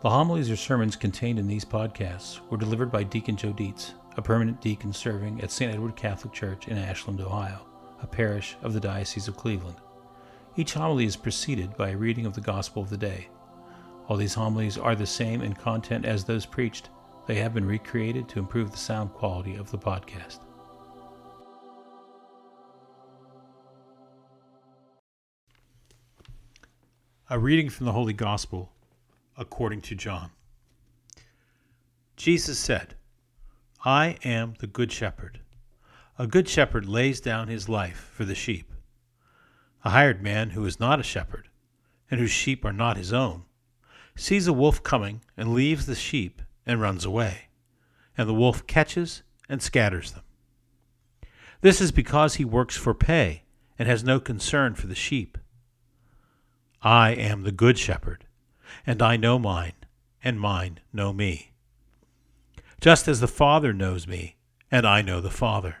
The homilies or sermons contained in these podcasts were delivered by Deacon Joe Dietz, a permanent deacon serving at St. Edward Catholic Church in Ashland, Ohio, a parish of the Diocese of Cleveland. Each homily is preceded by a reading of the Gospel of the day. While these homilies are the same in content as those preached, they have been recreated to improve the sound quality of the podcast. A reading from the Holy Gospel according to John. Jesus said, I am the Good Shepherd. A good shepherd lays down his life for the sheep. A hired man who is not a shepherd, and whose sheep are not his own, sees a wolf coming and leaves the sheep and runs away, and the wolf catches and scatters them. This is because he works for pay and has no concern for the sheep. I am the good shepherd, and I know mine, and mine know me. Just as the Father knows me, and I know the Father,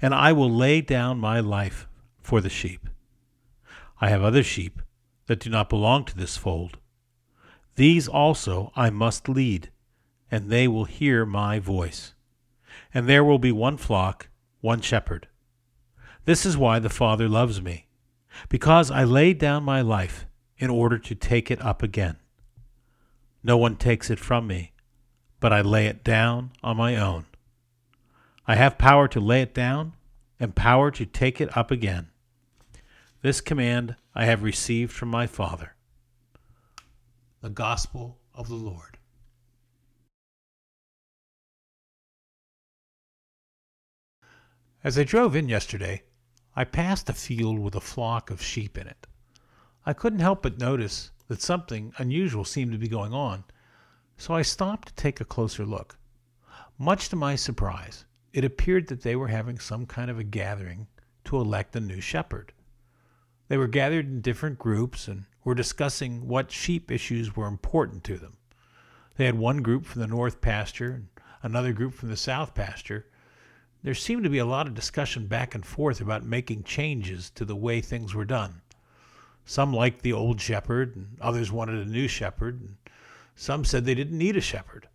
and I will lay down my life for the sheep. I have other sheep that do not belong to this fold. These also I must lead, and they will hear my voice. And there will be one flock, one shepherd. This is why the Father loves me because I laid down my life in order to take it up again. No one takes it from me, but I lay it down on my own. I have power to lay it down and power to take it up again. This command I have received from my Father. The Gospel of the Lord. As I drove in yesterday, I passed a field with a flock of sheep in it. I couldn't help but notice that something unusual seemed to be going on, so I stopped to take a closer look. Much to my surprise, it appeared that they were having some kind of a gathering to elect a new shepherd. They were gathered in different groups and were discussing what sheep issues were important to them. They had one group from the north pasture and another group from the south pasture, there seemed to be a lot of discussion back and forth about making changes to the way things were done. Some liked the old shepherd, and others wanted a new shepherd, and some said they didn't need a shepherd.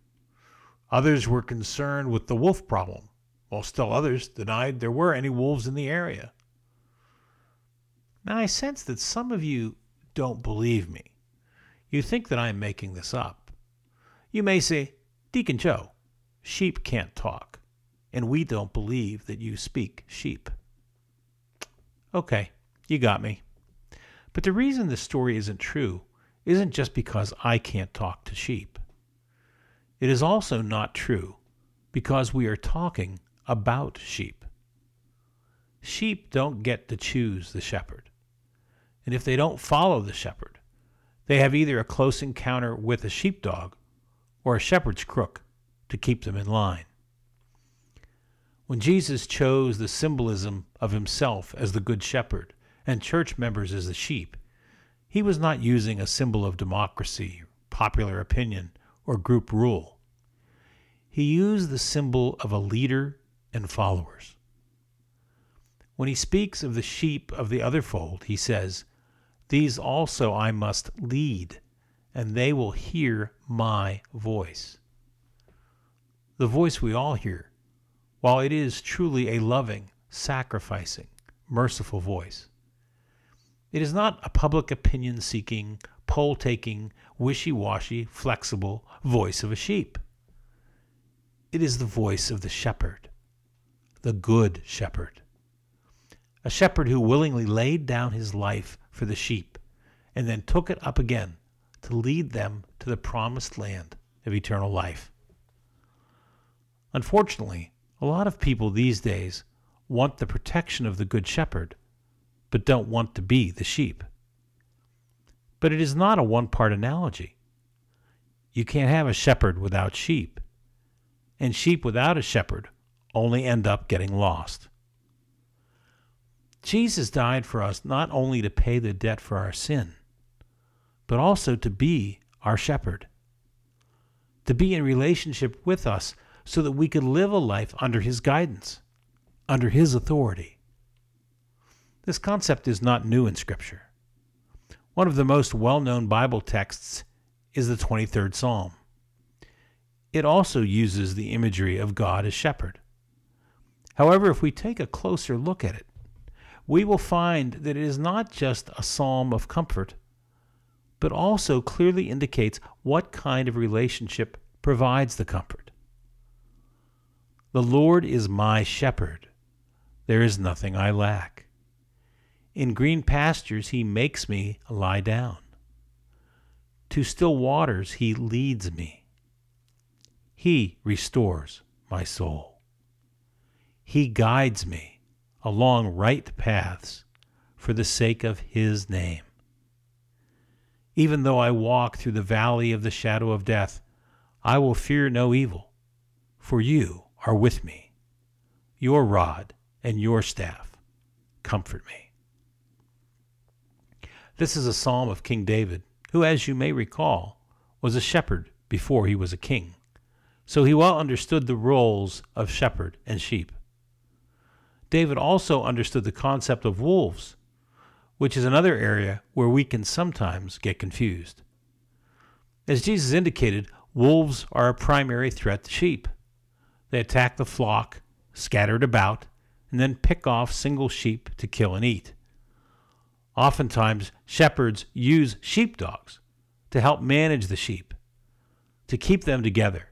Others were concerned with the wolf problem, while still others denied there were any wolves in the area. Now I sense that some of you don't believe me. You think that I am making this up. You may say, Deacon Joe, sheep can't talk and we don't believe that you speak sheep. Okay, you got me. But the reason this story isn't true isn't just because I can't talk to sheep. It is also not true because we are talking about sheep. Sheep don't get to choose the shepherd. And if they don't follow the shepherd, they have either a close encounter with a sheepdog or a shepherd's crook to keep them in line. When Jesus chose the symbolism of himself as the Good Shepherd and church members as the sheep, he was not using a symbol of democracy, popular opinion, or group rule. He used the symbol of a leader and followers. When he speaks of the sheep of the other fold, he says, These also I must lead, and they will hear my voice. The voice we all hear while it is truly a loving, sacrificing, merciful voice. It is not a public opinion seeking, poll taking, wishy washy, flexible voice of a sheep. It is the voice of the shepherd, the good shepherd. A shepherd who willingly laid down his life for the sheep and then took it up again to lead them to the promised land of eternal life. Unfortunately, a lot of people these days want the protection of the Good Shepherd, but don't want to be the sheep. But it is not a one part analogy. You can't have a shepherd without sheep, and sheep without a shepherd only end up getting lost. Jesus died for us not only to pay the debt for our sin, but also to be our shepherd, to be in relationship with us so that we could live a life under His guidance, under His authority. This concept is not new in Scripture. One of the most well known Bible texts is the 23rd Psalm. It also uses the imagery of God as shepherd. However, if we take a closer look at it, we will find that it is not just a psalm of comfort, but also clearly indicates what kind of relationship provides the comfort. The Lord is my shepherd. There is nothing I lack. In green pastures he makes me lie down. To still waters he leads me. He restores my soul. He guides me along right paths for the sake of his name. Even though I walk through the valley of the shadow of death, I will fear no evil, for you are with me. Your rod and your staff comfort me. This is a psalm of King David, who, as you may recall, was a shepherd before he was a king. So he well understood the roles of shepherd and sheep. David also understood the concept of wolves, which is another area where we can sometimes get confused. As Jesus indicated, wolves are a primary threat to sheep. They attack the flock, scattered about, and then pick off single sheep to kill and eat. Oftentimes, shepherds use sheepdogs to help manage the sheep, to keep them together,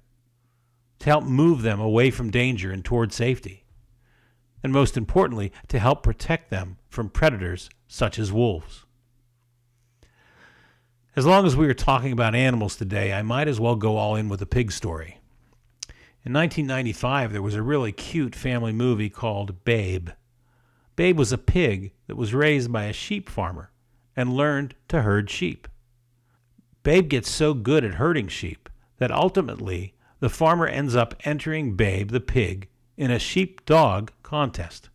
to help move them away from danger and toward safety, and most importantly, to help protect them from predators such as wolves. As long as we are talking about animals today, I might as well go all in with a pig story. In 1995, there was a really cute family movie called Babe. Babe was a pig that was raised by a sheep farmer and learned to herd sheep. Babe gets so good at herding sheep that ultimately the farmer ends up entering Babe the pig in a sheep dog contest.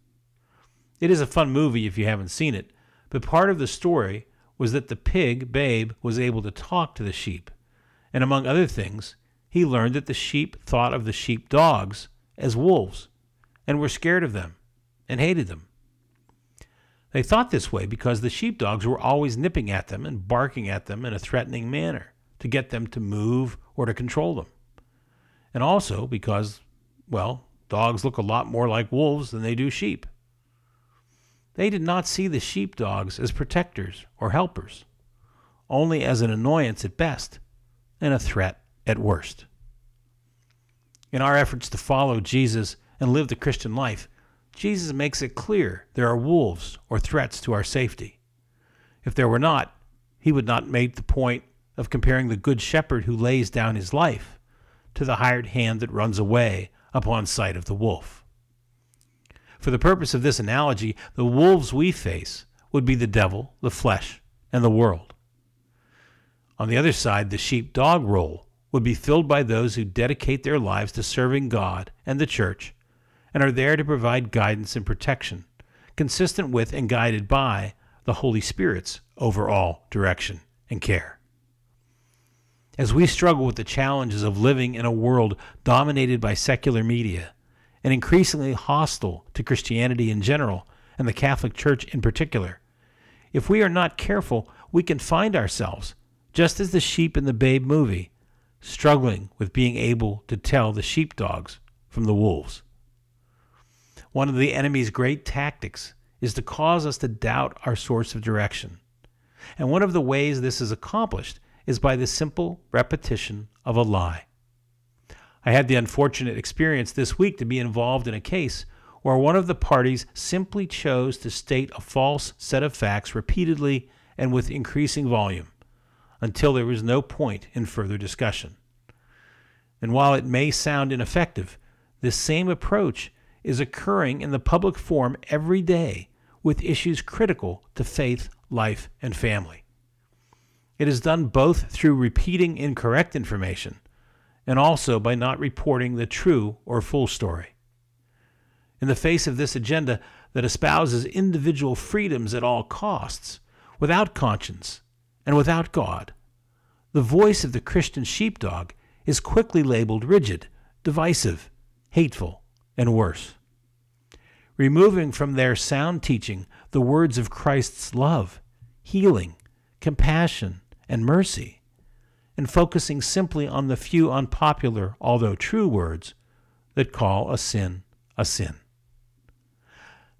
It is a fun movie if you haven't seen it, but part of the story was that the pig, Babe, was able to talk to the sheep. And among other things, he learned that the sheep thought of the sheep dogs as wolves and were scared of them and hated them. They thought this way because the sheepdogs were always nipping at them and barking at them in a threatening manner to get them to move or to control them. And also because, well, dogs look a lot more like wolves than they do sheep. They did not see the sheepdogs as protectors or helpers, only as an annoyance at best and a threat at worst. In our efforts to follow Jesus and live the Christian life, Jesus makes it clear there are wolves or threats to our safety. If there were not, he would not make the point of comparing the good shepherd who lays down his life to the hired hand that runs away upon sight of the wolf. For the purpose of this analogy, the wolves we face would be the devil, the flesh, and the world. On the other side, the sheep dog role would be filled by those who dedicate their lives to serving God and the church and are there to provide guidance and protection, consistent with and guided by the Holy Spirit's overall direction and care. As we struggle with the challenges of living in a world dominated by secular media and increasingly hostile to Christianity in general and the Catholic Church in particular, if we are not careful, we can find ourselves, just as the sheep in the Babe movie, struggling with being able to tell the sheepdogs from the wolves. One of the enemy's great tactics is to cause us to doubt our source of direction. And one of the ways this is accomplished is by the simple repetition of a lie. I had the unfortunate experience this week to be involved in a case where one of the parties simply chose to state a false set of facts repeatedly and with increasing volume until there was no point in further discussion. And while it may sound ineffective, this same approach is occurring in the public forum every day with issues critical to faith, life, and family. It is done both through repeating incorrect information and also by not reporting the true or full story. In the face of this agenda that espouses individual freedoms at all costs, without conscience and without God, the voice of the Christian sheepdog is quickly labeled rigid, divisive, hateful, and worse. Removing from their sound teaching the words of Christ's love, healing, compassion, and mercy, and focusing simply on the few unpopular, although true words that call a sin a sin.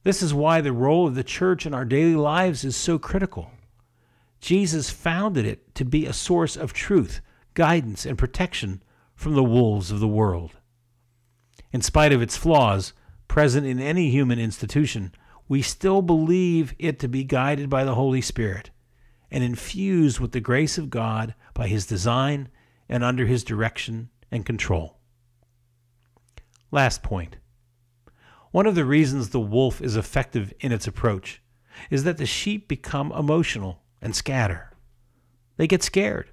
This is why the role of the church in our daily lives is so critical. Jesus founded it to be a source of truth, guidance, and protection from the wolves of the world. In spite of its flaws, present in any human institution, we still believe it to be guided by the Holy Spirit and infused with the grace of God by His design and under His direction and control. Last point. One of the reasons the wolf is effective in its approach is that the sheep become emotional and scatter. They get scared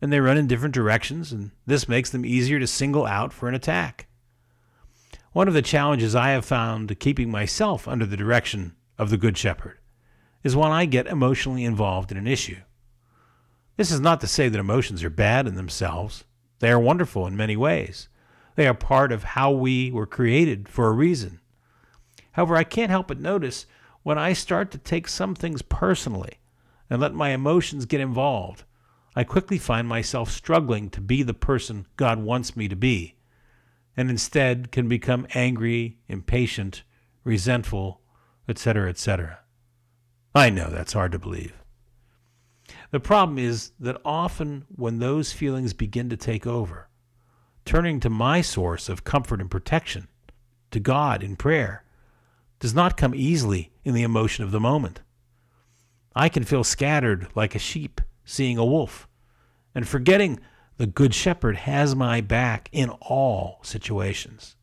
and they run in different directions, and this makes them easier to single out for an attack. One of the challenges I have found to keeping myself under the direction of the Good Shepherd is when I get emotionally involved in an issue. This is not to say that emotions are bad in themselves, they are wonderful in many ways. They are part of how we were created for a reason. However, I can't help but notice when I start to take some things personally and let my emotions get involved, I quickly find myself struggling to be the person God wants me to be, and instead can become angry, impatient, resentful, etc., etc. I know that's hard to believe. The problem is that often when those feelings begin to take over, turning to my source of comfort and protection, to God in prayer, does not come easily in the emotion of the moment. I can feel scattered like a sheep seeing a wolf, and forgetting the Good Shepherd has my back in all situations.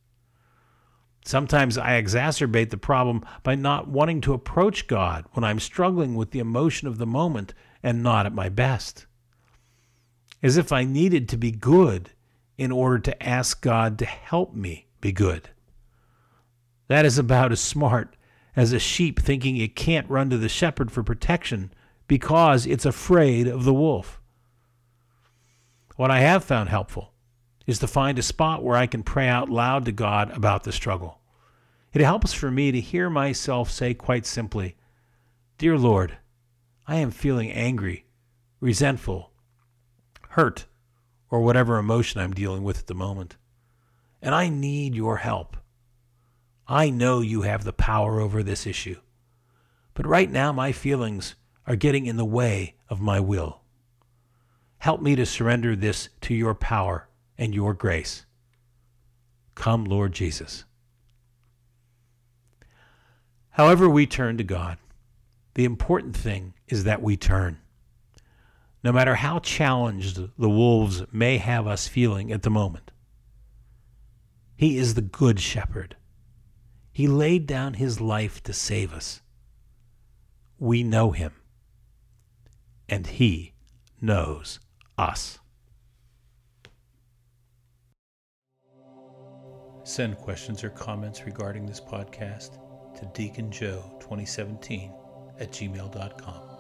Sometimes I exacerbate the problem by not wanting to approach God when I'm struggling with the emotion of the moment and not at my best. As if I needed to be good in order to ask God to help me be good. That is about as smart as a sheep thinking it can't run to the shepherd for protection because it's afraid of the wolf. What I have found helpful is to find a spot where I can pray out loud to God about the struggle. It helps for me to hear myself say quite simply, Dear Lord, I am feeling angry, resentful, hurt, or whatever emotion I'm dealing with at the moment. And I need your help. I know you have the power over this issue. But right now, my feelings are getting in the way of my will. Help me to surrender this to your power and your grace. Come, Lord Jesus. However, we turn to God, the important thing is that we turn. No matter how challenged the wolves may have us feeling at the moment, He is the good shepherd. He laid down His life to save us. We know Him, and He knows us. Send questions or comments regarding this podcast to Deacon Joe 2017 at gmail.com.